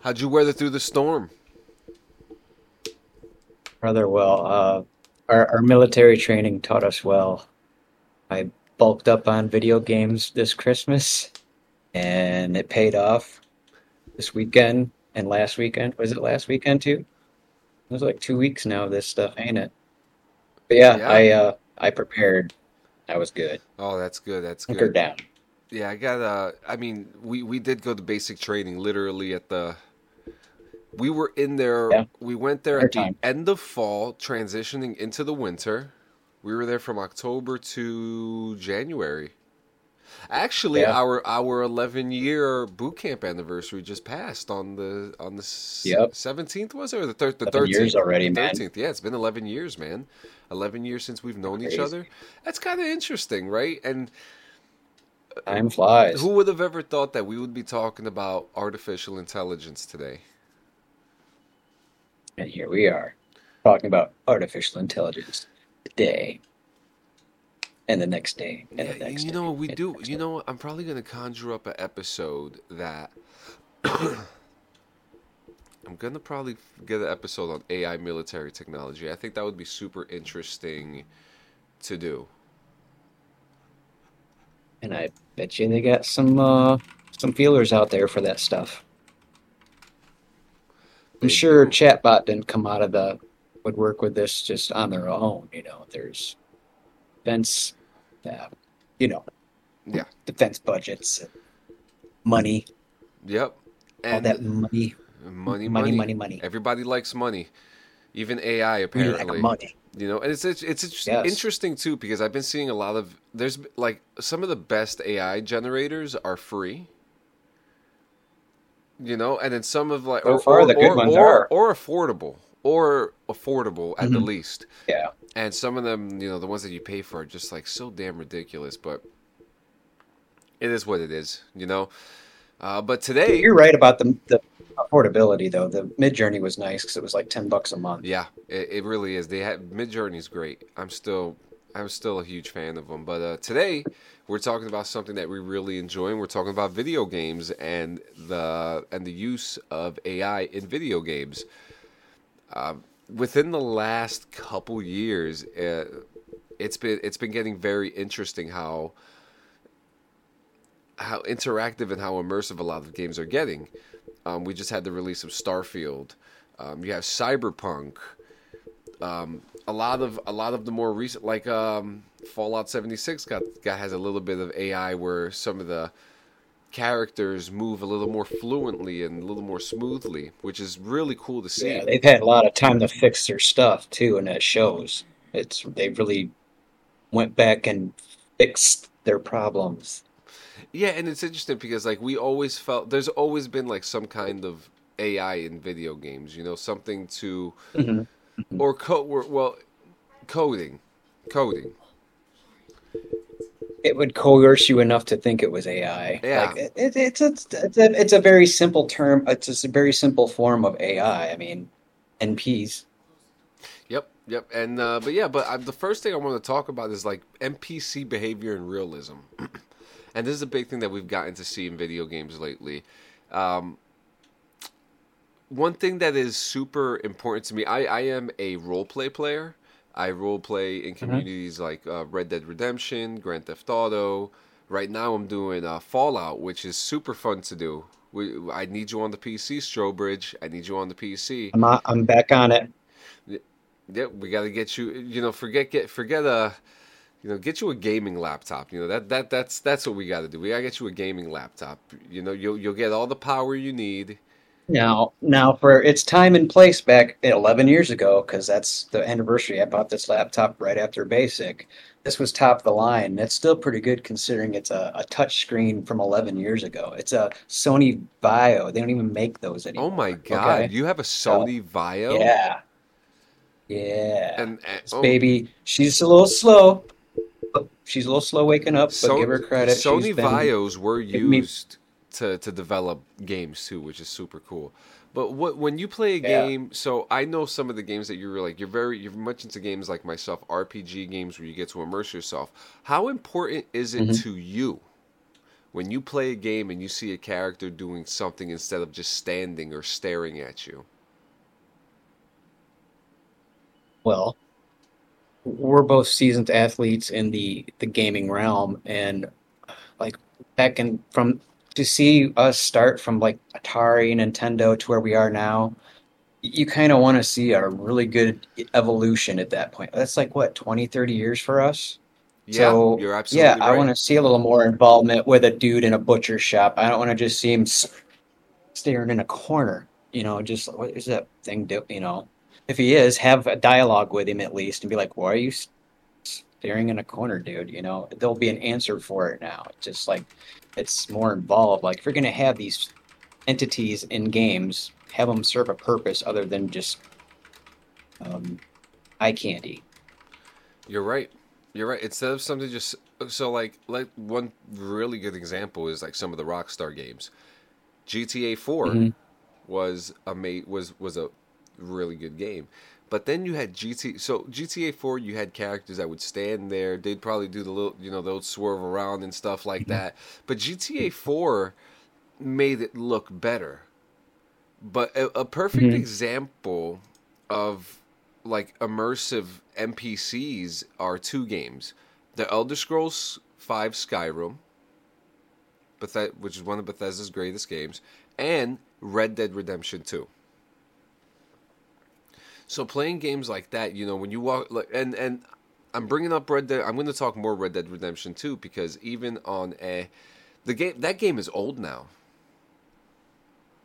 How'd you weather through the storm? Rather well. Uh, our, our military training taught us well. I bulked up on video games this Christmas, and it paid off this weekend and last weekend. Was it last weekend too? It was like two weeks now of this stuff, ain't it? But yeah, Yeah. I uh, I prepared. I was good. Oh, that's good. That's Hunker good. down. Yeah, I got. Uh, I mean, we we did go to basic training literally at the. We were in there. Yeah. We went there Our at the end of fall, transitioning into the winter. We were there from October to January. Actually, Yeah. our our 11 year boot camp anniversary just passed on the on the Yep. 17th was it or the thir- the 13th years already, man. 13th. Yeah, it's been 11 years, man. 11 years since we've known each other. That's kind of interesting, right? And uh, Time flies. who would have ever thought that we would be talking about artificial intelligence today? And here we are, talking about artificial intelligence today, and the next day, and Yeah, the next you know we do. You day. know? I'm probably gonna conjure up an episode that I'm gonna probably get an episode on AI military technology. I think that would be super interesting to do. And I bet you they got some uh, some feelers out there for that stuff. I'm sure chatbot didn't come out of the would work with this just on their own. You know, there's defense, uh, you know, Yeah. defense budgets, money, Yep. all And that money, money, money, money, money, money. Everybody likes money, even AI We apparently. like money. You know, and it's it's, it's Yes. interesting too because I've been seeing a lot of there's like some of the best AI generators are free. You know, and then some of like So or, far, or, the good or, ones or, are. or affordable or affordable at the Mhm. least. Yeah. And some of them, you know, the ones that you pay for are just like so damn ridiculous, but it is what it is, you know. Uh, but today, You're right about the the affordability though. The Midjourney was nice because it was like ten bucks a month. Yeah, it, it really is. They had Midjourney's great. I'm still I'm still a huge fan of them. But uh, today we're talking about something that we really enjoy. And we're talking about video games and the and the use of AI in video games. Uh, within the last couple years, uh, it's been it's been getting very interesting how how interactive and how immersive a lot of games are getting. Um, we just had the release of Starfield. Um, you have Cyberpunk. Um, a lot of a lot of the more recent, like um, Fallout 76, got, got has a little bit of AI where some of the characters move a little more fluently and a little more smoothly, which is really cool to see. Yeah, they've had a lot of time to fix their stuff too, and it shows. It's they really went back and fixed their problems. Yeah, and it's interesting because like we always felt there's always been like some kind of AI in video games, you know, something to Mhm. or code well coding, coding. It would coerce you enough to think it was AI. Yeah. Like it, it, it's it's it's a, it's a very simple term. It's just a very simple form of AI. I mean, NPCs. Yep, yep, and uh, but yeah, but I, the first thing I want to talk about is like NPC behavior and realism, and this is a big thing that we've gotten to see in video games lately. Um, one thing that is super important to me, I, I am a role play player. I role play in communities like uh, Red Dead Redemption, Grand Theft Auto. Right now, I'm doing uh, Fallout, which is super fun to do. We, I need you on the PC, Strobridge. I need you on the PC. I'm on- I'm back on it. Yeah, we got to get you. You know, forget get forget a, you know, get you a gaming laptop. You know that that that's that's what we got to do. We got to get you a gaming laptop. You know, you'll you'll get all the power you need. Now, now for its time and place back 11 years ago, because that's the anniversary. I bought this laptop right after Basic. This was top of the line. It's still pretty good considering it's a, a touch screen from 11 years ago. It's a Sony Vaio. They don't even make those oh anymore. Oh my god, okay? you have a Sony Vaio? Yeah. Yeah. And, uh, and oh, baby, she's a little slow. She's a little slow waking up, but So- give her credit. Sony Vaios were used to to develop games too, which is super cool. But what when you play a Yeah. game, so I know some of the games that you're like you're very you're much into games like myself, RPG games where you get to immerse yourself. How important is it Mhm. to you when you play a game and you see a character doing something instead of just standing or staring at you? Well, we're both seasoned athletes in the the gaming realm, and like back in from to see us start from like Atari, Nintendo to where we are now, you kind of want to see a really good evolution at that point. That's like what 20, 30 years for us. Yeah, So you're absolutely yeah, I want to see a little more involvement with a dude in a butcher shop. I don't want to just see him staring in a corner. You know, just what is that thing do? You know, if he is, have a dialogue with him at least and be like, "Why are you staring in a corner, dude?" You know, there'll be an answer for it now. It's just like it's more involved. Like if you're gonna have these entities in games, have them serve a purpose other than just um, eye candy. You're right. You're right. Instead of something just so like like one really good example is like some of the Rockstar games. GTA 4 Mhm. was a ma- was was a really good game. But then you had GT so GTA 4 you had characters that would stand there, they'd probably do the little you know, they'll swerve around and stuff like that. But GTA 4 made it look better. But a, a perfect Mhm. example of like immersive NPCs are two games: The Elder Scrolls Five Skyrim, Bethe- which is one of Bethesda's greatest games, and Red Dead Redemption Two. So playing games like that, you know, when you walk, like, and and I'm bringing up Red Dead. I'm going to talk more Red Dead Redemption 2 because even on a the game that game is old now.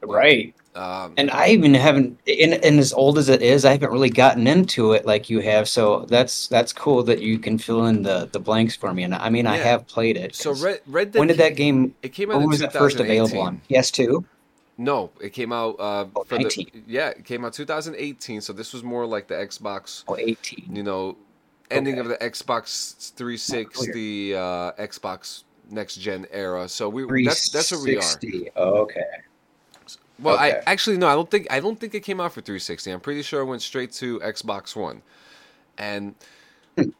Right. Um, And I even haven't, and, and as old as it is, I haven't really gotten into it like you have. So that's that's cool that you can fill in the the blanks for me. And I mean, I have played it. So Red Red Dead when did that game? it came out When in was it first available on? PS2. No, it came out uh, Oh, for the yeah, it came out 2018. So this was more like the Xbox, Oh, 18. you know, ending Okay. of the Xbox 360, uh, Xbox next gen era. So we that's that's where we are. 360. Oh, okay. Well, I actually no, I don't think I don't think it came out for 360. I'm pretty sure it went straight to Xbox One. And.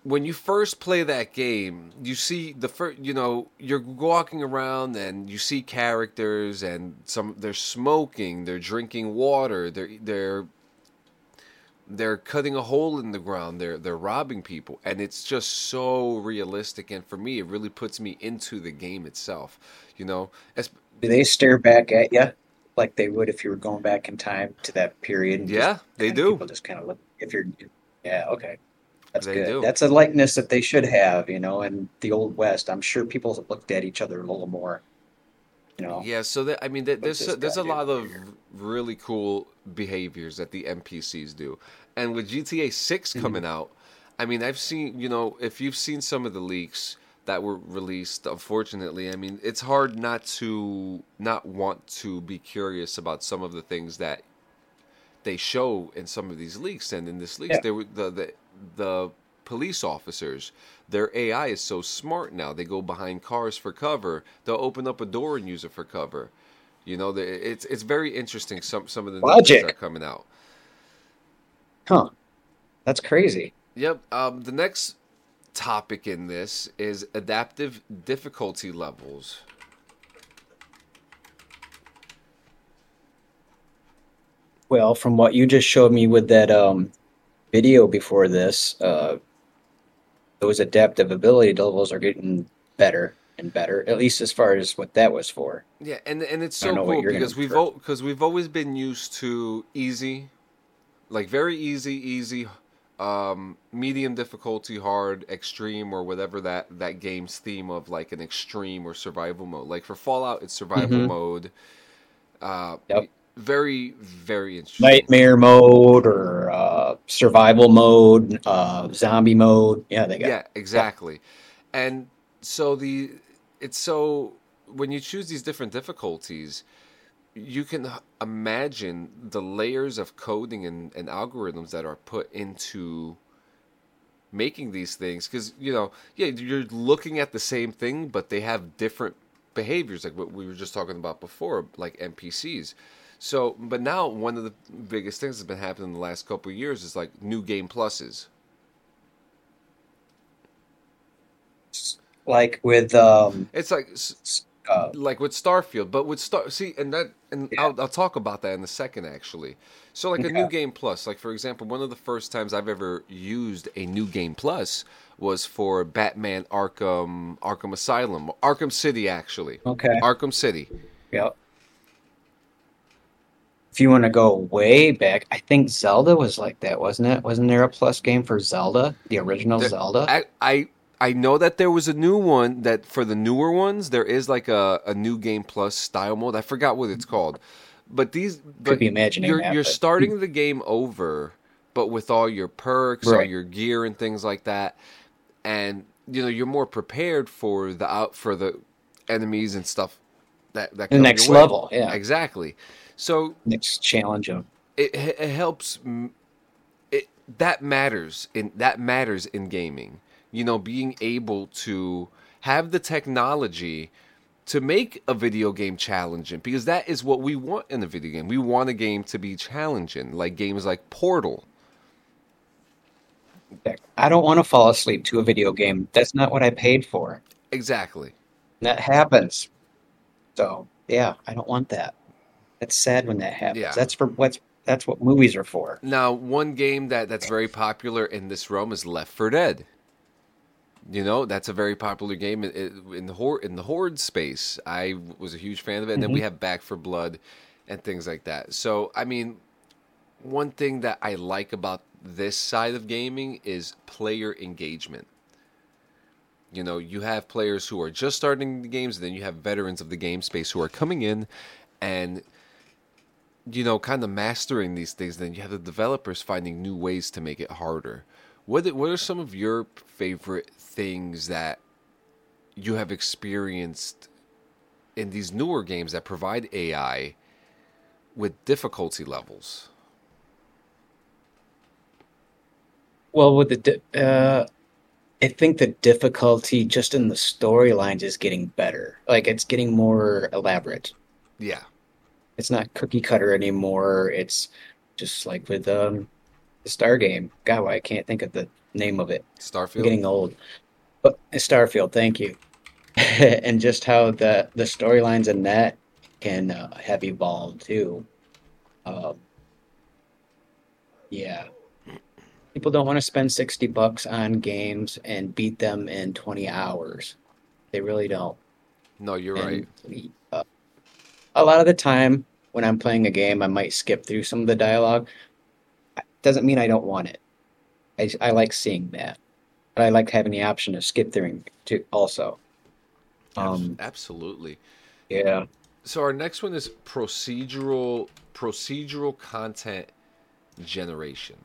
When you first play that game, you see the first, you know, you're walking around and you see characters and some they're smoking, they're drinking water, they're they're they're cutting a hole in the ground, they're they're robbing people, and it's just so realistic. And for me, it really puts me into the game itself. You know, as Do they stare back at you like they would if you were going back in time to that period? yeah, they do. People just kind of look. If you're, yeah, okay. That's They good. do. That's a likeness that they should have, you know, in the old West. I'm sure people looked at each other a little more, you know. Yeah, so that I mean, there, there's a, there's a lot of here. really cool behaviors that the NPCs do, and with GTA 6 Mhm. coming out, I mean, I've seen you know if you've seen some of the leaks that were released, unfortunately, I mean, it's hard not to not want to be curious about some of the things that they show in some of these leaks, and in this leaks, Yeah. they were the the the police officers. Their AI is so smart now. They go behind cars for cover. They'll open up a door and use it for cover. You know, it's it's very interesting. Some some of the Logic. that are coming out. Huh. That's crazy. Yep. Um, the next topic in this is adaptive difficulty levels. Well, from what you just showed me with that um, video before this, uh, those adaptive ability levels are getting better and better, at least as far as what that was for. Yeah, and and it's so don't know what cool because we've prefer. because we've always been used to easy, like very easy, easy, um, medium difficulty, hard, extreme, or whatever that that game's theme of like an extreme or survival mode. Like for Fallout, it's survival Mhm. mode. Uh, Yep. Very very interesting. Nightmare mode or uh, survival mode, uh, zombie mode. Yeah, they got Yeah, exactly. And so the it's so when you choose these different difficulties, you can imagine the layers of coding and, and algorithms that are put into making these things because you know yeah you're looking at the same thing but they have different behaviors like what we were just talking about before like npcs so but now one of the biggest things that's been happening in the last couple of years is like new game pluses like with um, it's like uh, like with Starfield, but with Star see and that and Yeah. I'll, I'll talk about that in a second actually. So like a new game plus, like for example, one of the first times I've ever used a new game plus was for Batman Arkham Arkham Asylum, Arkham City actually. okay. Arkham City. Yep. If you want to go way back, I think Zelda was like that, wasn't it? Wasn't there a plus game for Zelda, the original There- Zelda? I, I I know that there was a new one that for the newer ones there is like a, a new game plus style mode. I forgot what it's called. But these but be imagining you're that, you're but- starting the game over but with all your perks, all your gear and things like that. And you know, you're more prepared for the out for the enemies and stuff that that The next your way. level, yeah. Exactly. So Next challenge of it, it helps it that matters in that matters in gaming you know being able to have the technology to make a video game challenging because that is what we want in a video game we want a game to be challenging like games like portal I don't want to fall asleep to a video game. That's not what I paid for. exactly That happens. So yeah, I don't want that. That's sad when that happens. Yeah. That's for what's that's what movies are for. now one game that that's very popular in this realm is left 4 dead you know that's a very popular game in, in- the horde in the horde space i was a huge fan of it and then we mm-hmm. have Back 4 Blood and things like that so i mean one thing that i like about this side of gaming is player engagement you know you have players who are just starting the games and then you have veterans of the game space who are coming in and you know kind of mastering these things then you have the developers finding new ways to make it harder what what are some of your favorite things that you have experienced in these newer games that provide AI with difficulty levels? Well, with the uh, I think the difficulty just in the storylines is getting better. Like it's getting more elaborate. Yeah. It's not cookie cutter anymore. It's just like with um the Star game. God, why I can't think of the name of it. I'm Starfield. getting old. But Starfield, thank you. and just how the the storylines in that can uh, have evolved too. Um, yeah. People don't want to spend 60 bucks on games and beat them in 20 hours. They really don't. no, you're right. And uh, a lot of the time when I'm playing a game, I might skip through some of the dialogue. Doesn't mean I don't want it. I, I like seeing that, but I like having the option to skip through too. Also, um, Absolutely. yeah, So our next one is procedural procedural content generation.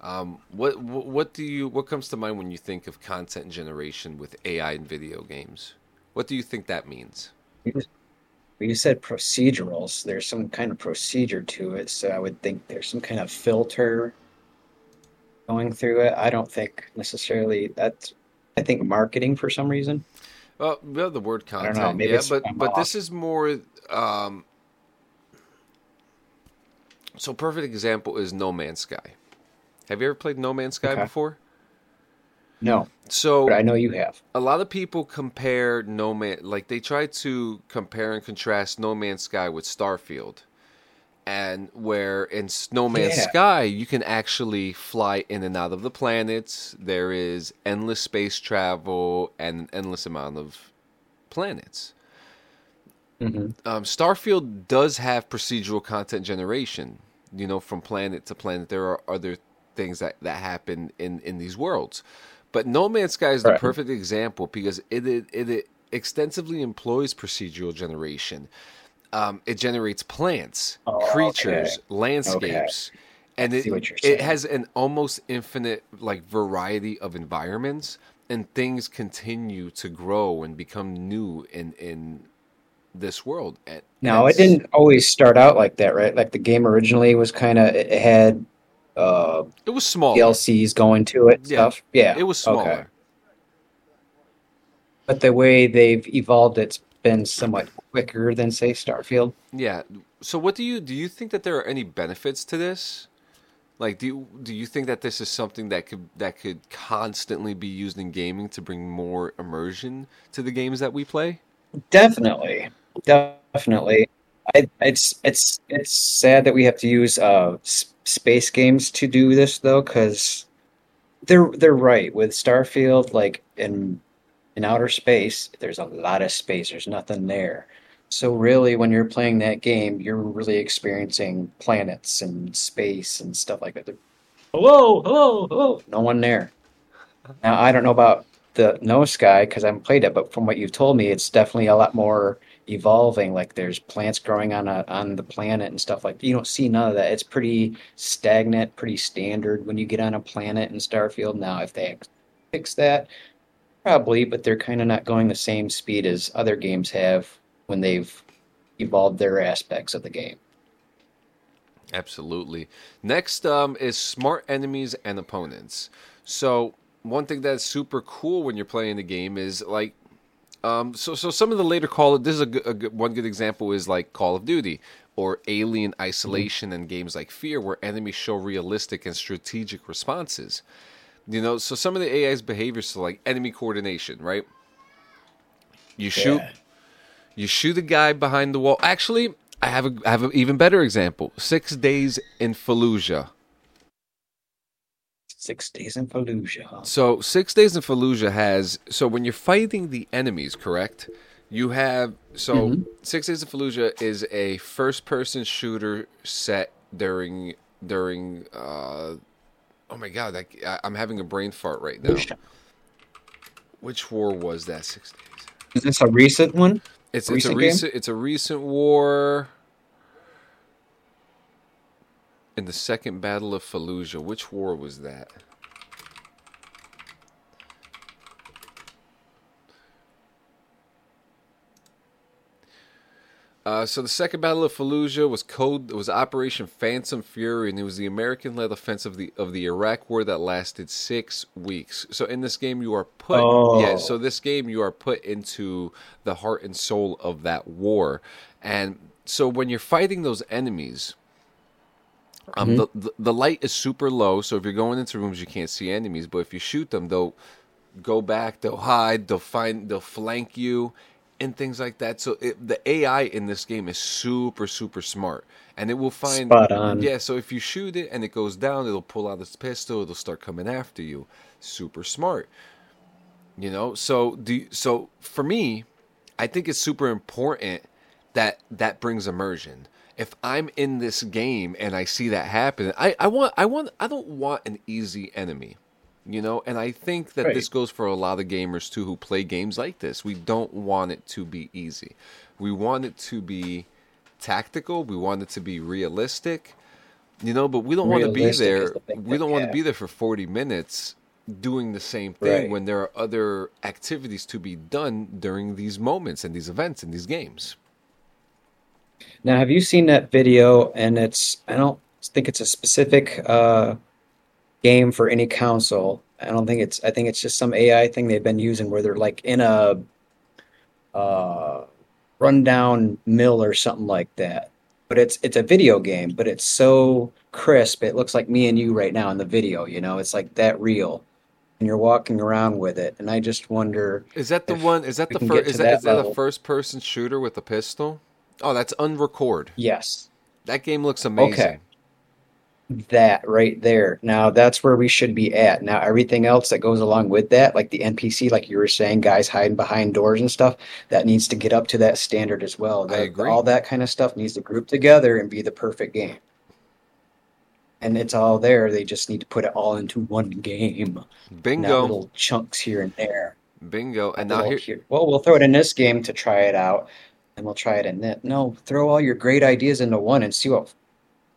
Um, what, what what do you what comes to mind when you think of content generation with AI in video games? What do you think that means? You said procedurals. There's some kind of procedure to it, so I would think there's some kind of filter going through it. I don't think necessarily that's. I think marketing for some reason. Well, the word don't content, know, maybe yeah, but but off. this is more. Um, so, perfect example is No Man's Sky. Have you ever played No Man's Sky Okay. before? No, So, but I know you have. a lot of people compare No Man, like they try to compare and contrast No Man's Sky with Starfield, and where in No Man's Yeah. Sky you can actually fly in and out of the planets. There is endless space travel and an endless amount of planets. hmm Um, Starfield does have procedural content generation. You know, from planet to planet, there are other things that, that happen in, in these worlds. But No Man's Sky is the Right. perfect example because it it, it extensively employs procedural generation. Um, it generates plants, Oh, creatures, okay. landscapes, and it see what you're it has an almost infinite like variety of environments, and things continue to grow and become new in in this world. And No, it didn't always start out like that, right? Like the game originally was kind of it had uh, It was smaller. DLCs going to it, Yeah, stuff. Yeah, It was okay. smaller. But the way they've evolved, it's been somewhat quicker than say Starfield. Yeah. So what do you do you think that there are any benefits to this? Like do you, do you think that this is something that could that could constantly be used in gaming to bring more immersion to the games that we play? Definitely, definitely. I, it's it's it's sad that we have to use uh s- space games to do this though, because they're they're right with Starfield. Like in in outer space, there's a lot of space. There's nothing there. So really, when you're playing that game, you're really experiencing planets and space and stuff like that. Hello, hello, hello. No one there. Now, I don't know about the No Sky because I haven't played it, but from what you've told me, it's definitely a lot more evolving. Like there's plants growing on a, on the planet and stuff like. You don't see none of that. It's pretty stagnant, pretty standard when you get on a planet in Starfield. Now, if they fix that, probably, but they're kind of not going the same speed as other games have when they've evolved their aspects of the game. Absolutely. Next um, is smart enemies and opponents. So one thing that's super cool when you're playing the game is like, um, so so some of the later Call of this is a, good, a good, one good example is like Call of Duty or Alien Isolation and games like Fear, where enemies show realistic and strategic responses. You know, so some of the AI's behaviors, so like enemy coordination, right? You shoot, Yeah. you shoot a guy behind the wall. Actually, I have a I have an even better example. Six Days in Fallujah. Six Days in Fallujah. huh? So Six Days in Fallujah has so when you're fighting the enemies, correct? You have so Six Days in Fallujah is a first-person shooter set during during. uh Oh my god, I, I- I'm having a brain fart right now. Which war was that? Six Days. Is this a recent one? It's it's a Recent game? recent it's a recent war. In the Second Battle of Fallujah, which war was that? Uh, so the Second Battle of Fallujah was code was Operation Phantom Fury, and it was the American-led offensive of the of the Iraq War that lasted six weeks. So in this game, you are put Oh. yeah. So this game, you are put into the heart and soul of that war, and so when you're fighting those enemies, um, the, the the light is super low. So if you're going into rooms, you can't see enemies. But if you shoot them, they'll go back, they'll hide, they'll find, they'll flank you, and things like that. So it, the AI in this game is super, super smart, and it will find Spot on. Yeah, so if you shoot it and it goes down, it'll pull out its pistol, it'll start coming after you. Super smart, you know. So do you- so for me, I think it's super important that that brings immersion. If I'm in this game and I see that happen, I, I want I want I don't want an easy enemy. You know, and I think that Right. this goes for a lot of gamers too who play games like this. We don't want it to be easy. We want it to be tactical, we want it to be realistic. You know, but we don't want to be there. the We don't want to be there for 40 minutes doing the same thing Right. when there are other activities to be done during these moments and these events and these games. Now, have you seen that video? And it's, I don't think it's a specific uh, game for any console. I don't think it's, I think it's just some AI thing they've been using where they're like in a uh, rundown mill or something like that. But it's it's a video game, but it's so crisp. It looks like me and you right now in the video, you know, it's like that real. And you're walking around with it. And I just wonder Is that the one? Is that the first? Is that, that is that a first person shooter with a pistol? Oh, that's unrecord. yes. That game looks amazing. Okay. That right there. Now that's where we should be at. Now everything else that goes along with that, like the NPC, like you were saying, guys hiding behind doors and stuff, that needs to get up to that standard as well. I agree. All that kind of stuff needs to group together and be the perfect game. And it's all there. They just need to put it all into one game, not Bingo, little chunks here and there. bingo. And now here, here- well, we'll throw it in this game to try it out, and we'll try it in that. No, throw all your great ideas into one and see what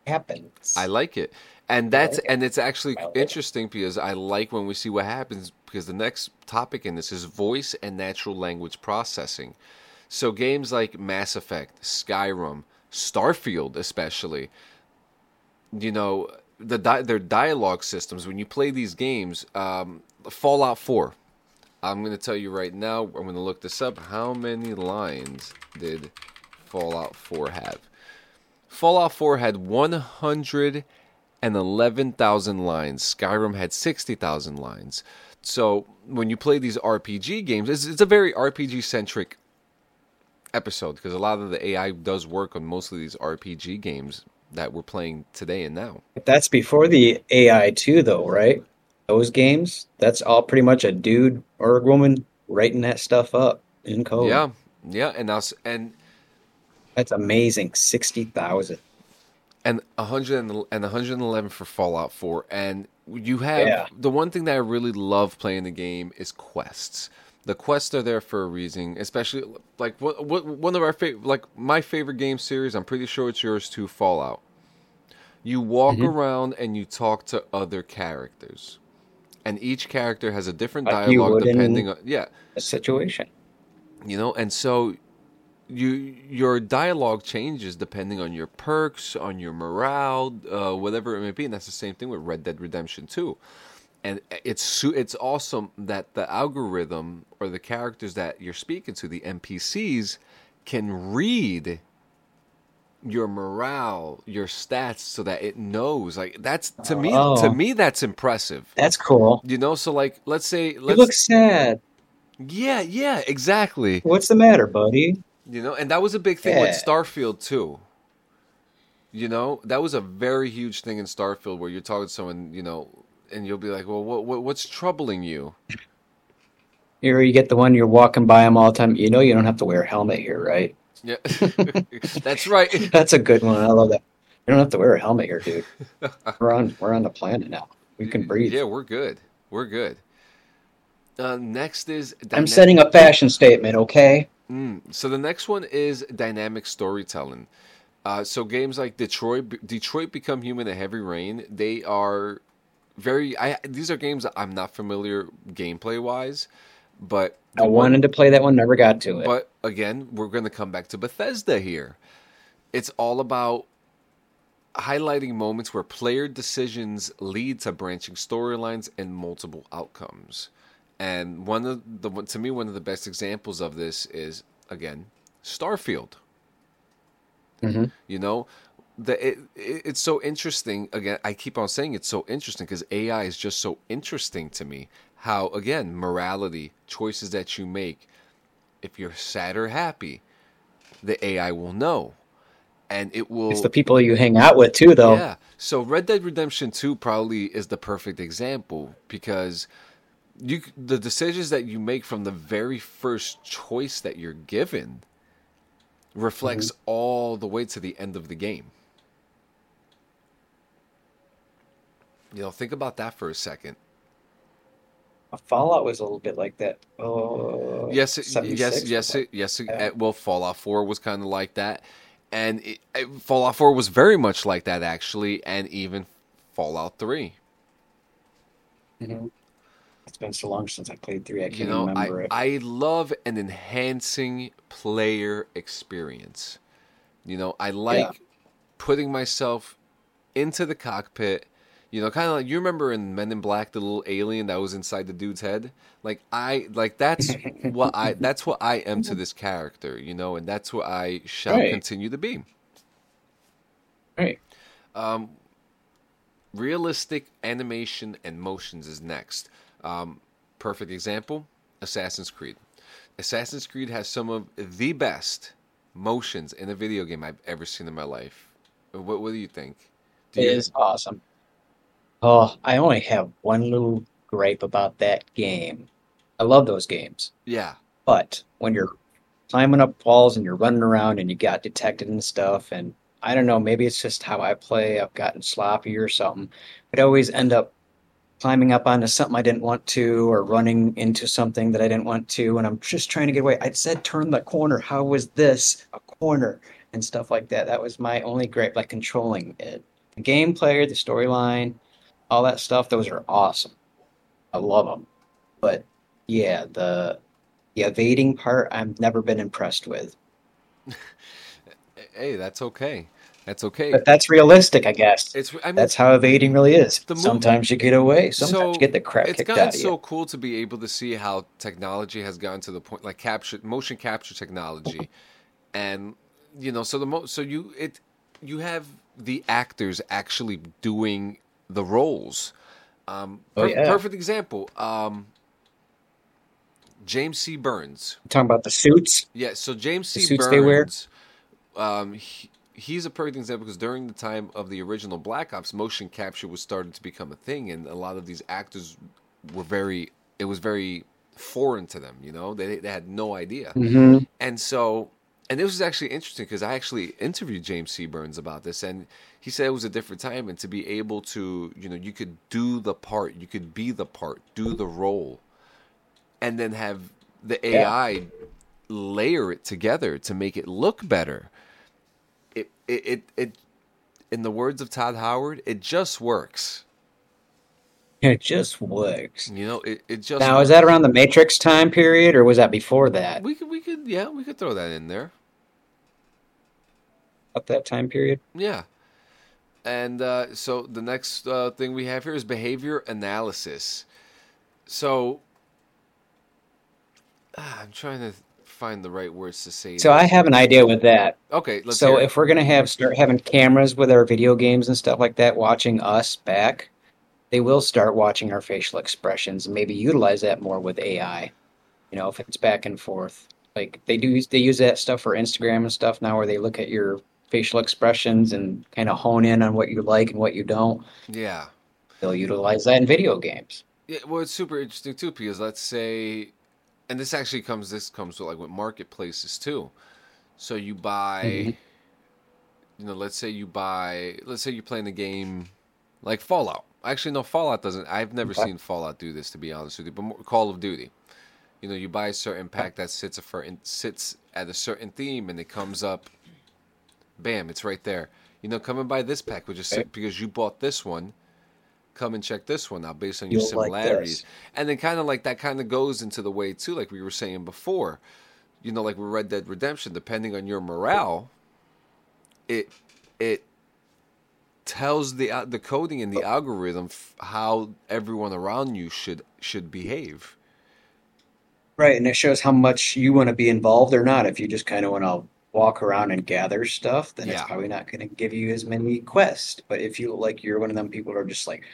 happens. I like it. And that's like it. and it's actually like it. interesting because I like when we see what happens because the next topic in this is voice and natural language processing. So games like Mass Effect, Skyrim, Starfield especially, you know, the di- their dialogue systems when you play these games, um, Fallout 4. I'm going to tell you right now, I'm going to look this up. How many lines did Fallout 4 have? Fallout 4 had 111,000 lines. Skyrim had 60,000 lines. So when you play these RPG games, it's, it's a very RPG centric episode because a lot of the AI does work on most of these RPG games that we're playing today and now. That's before the AI too, though, right? Those games, that's all pretty much a dude or a woman writing that stuff up in code. Yeah, yeah, and now and That's amazing. Sixty thousand. and 100 and, and 111 for Fallout 4 and you have Yeah. the one thing that I really love playing the game is quests. The quests are there for a reason, especially like what, what one of our favorite like my favorite game series, I'm pretty sure it's yours too, Fallout. You walk Mhm. around and you talk to other characters. And each character has a different dialogue depending on yeah, A situation. you know and so you your dialogue changes depending on your perks on your morale uh, whatever it may be and that's the same thing with red dead redemption 2 and it's it's awesome that the algorithm or the characters that you're speaking to the npcs can read your morale your stats so that it knows like that's to me oh. to Oh. me that's impressive That's cool. you know so like let's say You let's look sad. yeah yeah exactly What's the matter, buddy? You know, and that was a big thing with Starfield too. You know, that was a very huge thing in Starfield where you're talking to someone, you know, and you'll be like, "Well, what, what what's troubling you?" Here you get the one you're walking by them all the time. You know you don't have to wear a helmet here, right? Yeah, that's right. That's a good one. I love that. You don't have to wear a helmet here, dude. We're on we're on the planet now. We can breathe. Yeah, we're good. We're good. Uh, next is I'm setting a fashion statement, okay? Mm, so the next one is dynamic storytelling. Uh, so games like Detroit, Detroit Become Human, and Heavy Rain, they are very. I these are games I'm not familiar gameplay wise, but I one- wanted to play that one, never got to it. But again, we're going to come back to Bethesda here. It's all about highlighting moments where player decisions lead to branching storylines and multiple outcomes. And one of the to me one of the best examples of this is again Starfield. Mhm. You know, the it, it, it's so interesting. Again, I keep on saying it's so interesting because AI is just so interesting to me. How again morality, choices that you make, if you're sad or happy, the AI will know, and it will. It's the people you hang out with too, though. Yeah. So Red Dead Redemption 2 probably is the perfect example because you the decisions that you make from the very first choice that you're given reflects mm-hmm. all the way to the end of the game. You know, think about that for a second. Fallout was a little bit like that. Oh, Yes, it, yes, yes, it, yes. It, Yeah. uh, well, Fallout 4 was kind of like that, and it, it- Fallout 4 was very much like that actually, and even Fallout 3. Mhm. It's been so long since I played three. I can't you know remember I, it. I love an enhancing player experience you know i like Yeah. putting myself into the cockpit you know kind of like you remember in men in black the little alien that was inside the dude's head like i like that's what i that's what i am to this character you know and that's what i shall Right. continue to be Right. um, realistic animation and motions is next. Um, perfect example: Assassin's Creed. Assassin's Creed has some of the best motions in a video game I've ever seen in my life. What, what do you think? Do It you, is awesome. Oh, I only have one little gripe about that game. I love those games, Yeah, but when you're climbing up walls and you're running around and you got detected and stuff, and I don't know, maybe it's just how I play. I've gotten sloppy or something, but I always end up climbing up onto something I didn't want to, or running into something that I didn't want to, and I'm just trying to get away. I said turn the corner. How was this a corner and stuff like that? That was my only gripe, like controlling it. The gameplay, the storyline, all that stuff, those are awesome. I love them. But yeah, the the evading part, I've never been impressed with. hey, that's okay. That's okay. But that's realistic, I guess. It's I mean, That's how evading really is. Sometimes you get away, sometimes So, you get the crap kicked out of you. It's so cool to be able to see how technology has gotten to the point like capture motion capture technology and you know so the mo- so you it you have the actors actually doing the roles um Oh, per- yeah. perfect example um James C. Burns. talking about the suits. Yeah, so James C. The suits they wear? Burns, um, he, he's a perfect example because during the time of the original Black Ops, motion capture was starting to become a thing, and a lot of these actors were very. It was very foreign to them. You know, they they had no idea, Mm-hmm. and so. And this was actually interesting because I actually interviewed James C. Burns about this, and he said it was a different time, and to be able to, you know, you could do the part, you could be the part, do the role, and then have the Yeah. AI layer it together to make it look better. It, it, it, it, in the words of Todd Howard, it just works. It just works. You know, it, it just. Now, is that around the Matrix time period, or was that before that? We could, we could, yeah, we could throw that in there. That time period? Yeah. And uh, so the next uh, thing we have here is behavior analysis. So ah, I'm trying to find the right words to say. So I have an idea with that. okay, let's so if we're gonna have start having cameras with our video games and stuff like that, watching us back, they will start watching our facial expressions and maybe utilize that more with AI. You know, if it's back and forth, like they do, they use that stuff for Instagram and stuff now, where they look at your facial expressions and kind of hone in on what you like and what you don't. yeah. They'll utilize that in video games. Yeah, well, it's super interesting too because let's say, and this actually comes this comes with like with marketplaces too. So you buy, Mhm. you know, let's say you buy, let's say you're playing a game like Fallout. Actually, no, Fallout doesn't. I've never Okay. seen Fallout do this to be honest with you, but more, Call of Duty. You know, you buy a certain pack that sits a certain sits at a certain theme, and it comes up. Bam! It's right there. You know, come and buy this pack, which is sick because you bought this one. Come and check this one out based on your You'll like similarities this. and then kind of like that kind of goes into the way too like we were saying before you know like with red dead redemption depending on your morale it it tells the uh, the coding and the algorithm f- how everyone around you should should behave Right, and it shows how much you want to be involved or not. If you just kind of want to walk around and gather stuff, then it's probably not going to give you as many quests. But if you like, you're one of them people who are just like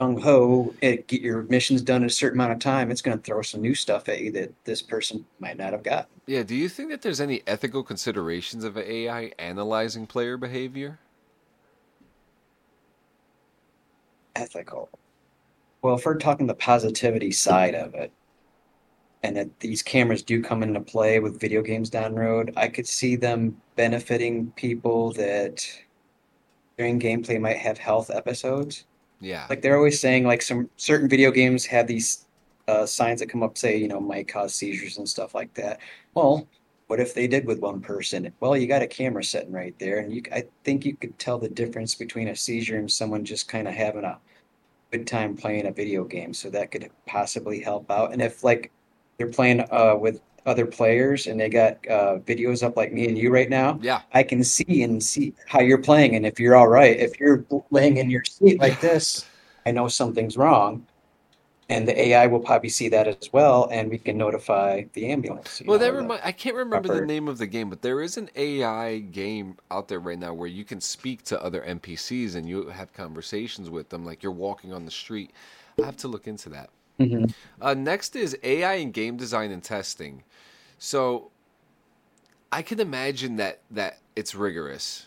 gung ho, get your missions done in a certain amount of time, it's going to throw some new stuff at you that this person might not have got. yeah do you think that there's any ethical considerations of ai analyzing player behavior Ethical. Well, if we're talking the positivity side of it, and that these cameras do come into play with video games down the road, I could see them benefiting people that during gameplay might have health episodes. yeah Like they're always saying, like some certain video games have these uh, signs that come up, say, you know, might cause seizures and stuff like that. Well, what if they did with one person? Well, you got a camera sitting right there, and you, I think you could tell the difference between a seizure and someone just kind of having a good time playing a video game. So that could possibly help out. And if like they're playing uh, with other players and they got uh, videos up like me and you right now, yeah I can see and see how you're playing and if you're all right. If you're laying in your seat like this, I know something's wrong. And the AI will probably see that as well, and we can notify the ambulance. Well, know, that the- I can't remember the name of the game, but there is an AI game out there right now where you can speak to other NPCs and you have conversations with them like you're walking on the street. I have to look into that. Mhm. Uh, next is AI in game design and testing. So I can imagine that that it's rigorous.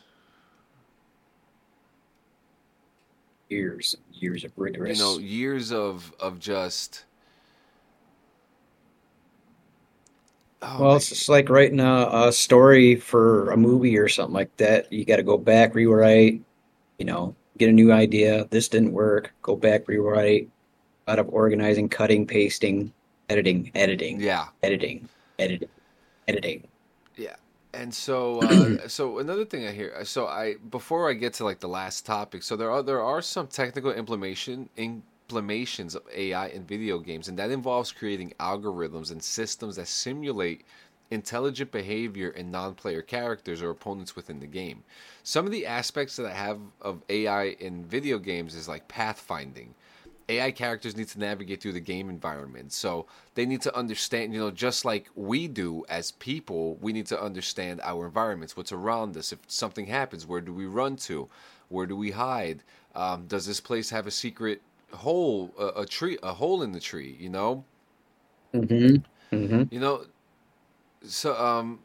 years, years of rigorous. You know, years of of just. Oh well, it's just like writing a, a story for a movie or something like that. You got to go back, rewrite, you know, get a new idea. This didn't work. Go back, rewrite. Lot of organizing, cutting, pasting, editing, editing, Yeah, editing, editing, editing. yeah. And so, uh, so another thing I hear. So I before I get to like the last topic. So there are there are some technical implementation implementations of AI in video games, and that involves creating algorithms and systems that simulate intelligent behavior in non-player characters or opponents within the game. Some of the aspects that I have of AI in video games is like pathfinding. AI characters need to navigate through the game environment. So they need to understand, you know, just like we do as people, we need to understand our environments, what's around us. If something happens, where do we run to? Where do we hide? Um, does this place have a secret hole, a, a tree, a hole in the tree? You know, Mm-hmm. hmm You know, so um,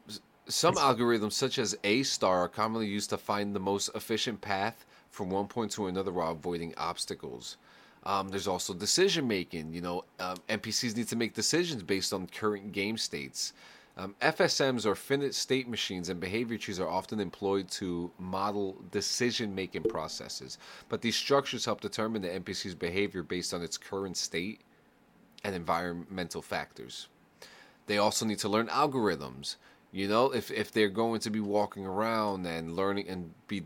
some algorithms such as A star are commonly used to find the most efficient path from one point to another while avoiding obstacles. Um, there's also decision making. You know, um, NPCs need to make decisions based on current game states. Um, FSMs or finite state machines and behavior trees are often employed to model decision making processes. But these structures help determine the NPC's behavior based on its current state and environmental factors. They also need to learn algorithms. You know, if if they're going to be walking around and learning and be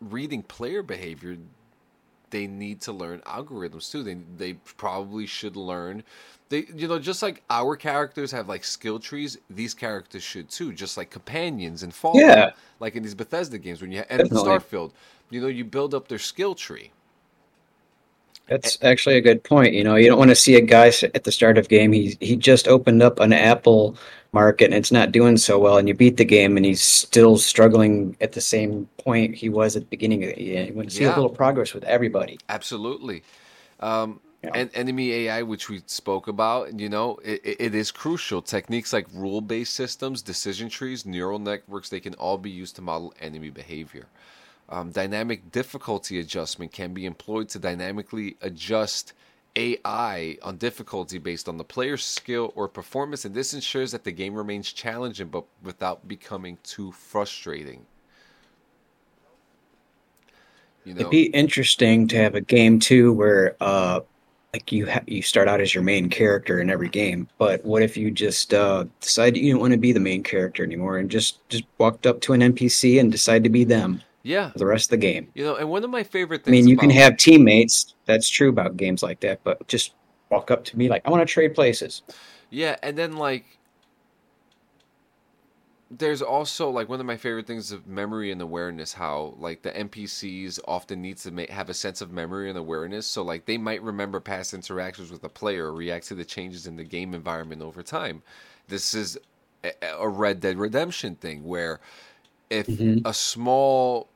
reading player behavior, they need to learn algorithms too. They they probably should learn. They you know just like our characters have like skill trees, these characters should too. Just like companions and Fallout, Yeah, like in these Bethesda games when you and in definitely. Starfield, you know you build up their skill tree. That's actually a good point. You know, you don't want to see a guy at the start of game. He he just opened up an Apple market and it's not doing so well, and you beat the game and he's still struggling at the same point he was at the beginning of the game. You want to see a little progress with everybody. absolutely. Um, know, and enemy AI, which we spoke about, you know, it, it it is crucial. Techniques like rule-based systems, decision trees, neural networks, they can all be used to model enemy behavior. Um, dynamic difficulty adjustment can be employed to dynamically adjust AI on difficulty based on the player's skill or performance, and this ensures that the game remains challenging but without becoming too frustrating. You it'd be interesting to have a game too where uh like you ha you start out as your main character in every game, but what if you just uh decide you don't want to be the main character anymore and just just walked up to an NPC and decide to be them yeah, the rest of the game? you know, and one of my favorite things. I mean, you can have teammates. That's true about games like that, but just walk up to me like, I want to trade places. Yeah, and then like there's also like one of my favorite things of memory and awareness how like the npcs often need to ma- have a sense of memory and awareness so like they might remember past interactions with a player or react to the changes in the game environment over time this is a, a red dead redemption thing where if hmm a small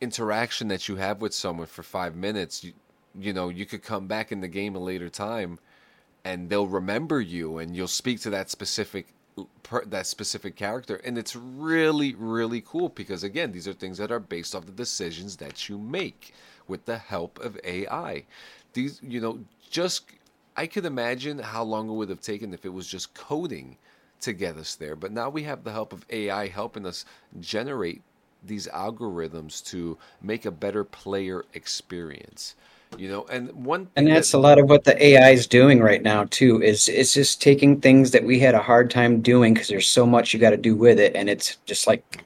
interaction that you have with someone for five minutes you, you know you could come back in the game a later time and they'll remember you and you'll speak to that specific per, that specific character and it's really really cool because again these are things that are based off the decisions that you make with the help of AI these you know just I could imagine how long it would have taken if it was just coding to get us there but now we have the help of AI helping us generate these algorithms to make a better player experience you know and one And thing that that's a lot of what the AI is doing right now too. Is it's just taking things that we had a hard time doing because there's so much you got to do with it, and it's just like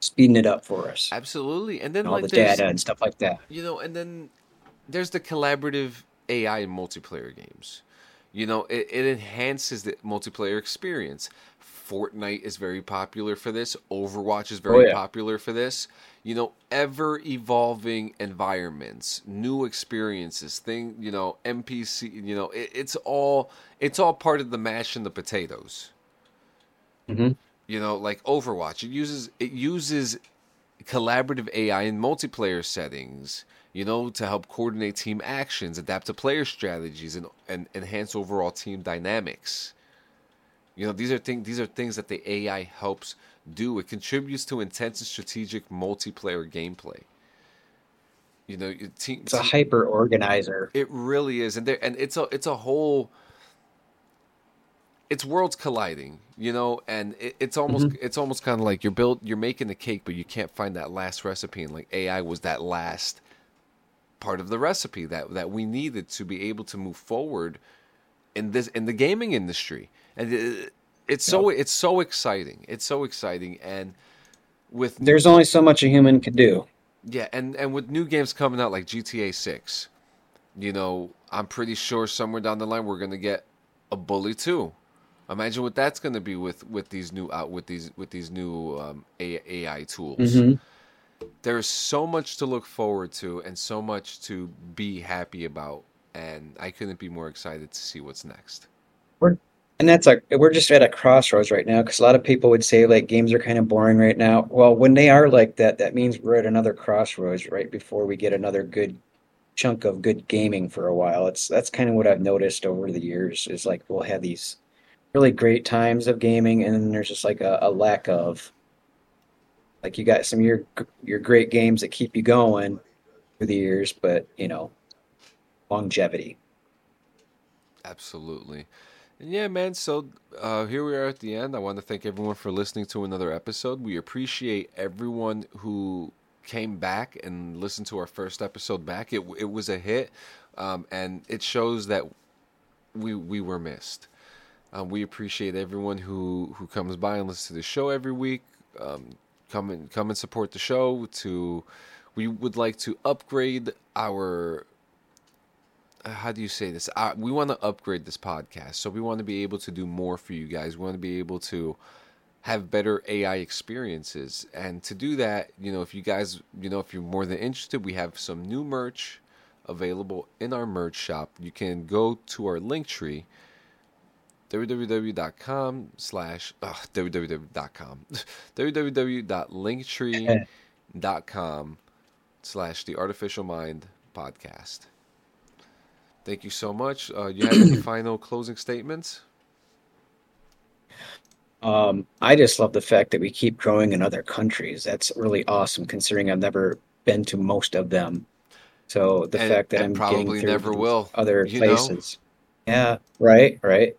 speeding it up for us. absolutely and then And all like the data and stuff like that. you know and then there's the collaborative ai in multiplayer games you know it, it enhances the multiplayer experience fortnite is very popular for this overwatch is Oh very yeah. popular for this you know ever evolving environments new experiences thing you know npc you know it, it's all it's all part of the mash and the potatoes hmm you know like overwatch it uses it uses collaborative AI in multiplayer settings, you know, to help coordinate team actions, adapt to player strategies, and, and enhance overall team dynamics. You know, these are things these are things that the AI helps do. It contributes to intense and strategic multiplayer gameplay. You know, your team, It's a hyper organizer. it really is, and there and it's a it's a whole it's worlds colliding, you know, and it, it's almost hmm it's almost kind of like you're build you're making the cake, but you can't find that last recipe, and like AI was that last part of the recipe that that we needed to be able to move forward in this in the gaming industry, and it, it's Yep. so it's so exciting, it's so exciting, and with new There's only so much a human can do. yeah, and and with new games coming out like GTA Six, you know, I'm pretty sure somewhere down the line we're gonna get a Bully Two. Imagine what that's going to be with with these new out with these with these new um, AI tools. hmm There's so much to look forward to and so much to be happy about, and I couldn't be more excited to see what's next. We're and that's like we're just at a crossroads right now because a lot of people would say like games are kind of boring right now. Well, when they are like that, that means we're at another crossroads right before we get another good chunk of good gaming for a while. It's that's kind of what I've noticed over the years is like we'll have these really great times of gaming, and then there's just like a, a lack of like you got some of your your great games that keep you going through the years, but you know, longevity. Absolutely. And yeah, man. So uh, here we are at the end. I want to thank everyone for listening to another episode. We appreciate everyone who came back and listened to our first episode back. It it was a hit, um, and it shows that we we were missed. Um, we appreciate everyone who who comes by and listens to the show every week. Um, come and come and support the show. To we would like to upgrade our how do you say this? Uh, we want to upgrade this podcast, so we want to be able to do more for you guys. We want to be able to have better AI experiences, and to do that, you know, if you guys, you know, if you're more than interested, we have some new merch available in our merch shop. You can go to our link tree www.com slash uh, www.com www.linktree.com slash the artificial mind podcast thank you so much uh, you have any final closing statements um, I just love the fact that we keep growing in other countries. That's really awesome, considering I've never been to most of them. So the and, fact that I'm probably getting through never will other you know? places, yeah, right, right.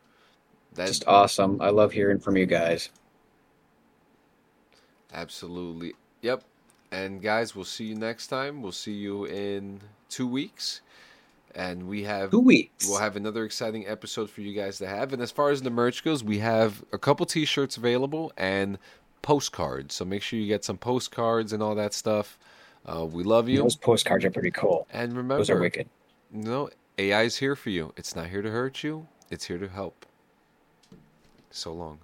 That's Just awesome. I love hearing from you guys. absolutely yep and guys we'll see you next time we'll see you in two weeks and we have Two weeks. We'll have another exciting episode for you guys to have. And as far as the merch goes, we have a couple t-shirts available and postcards. So make sure you get some postcards and all that stuff. Uh, we love you. Those postcards are pretty cool. And remember, Those are wicked. no, AI is here for you. It's not here to hurt you. It's here to help. So long.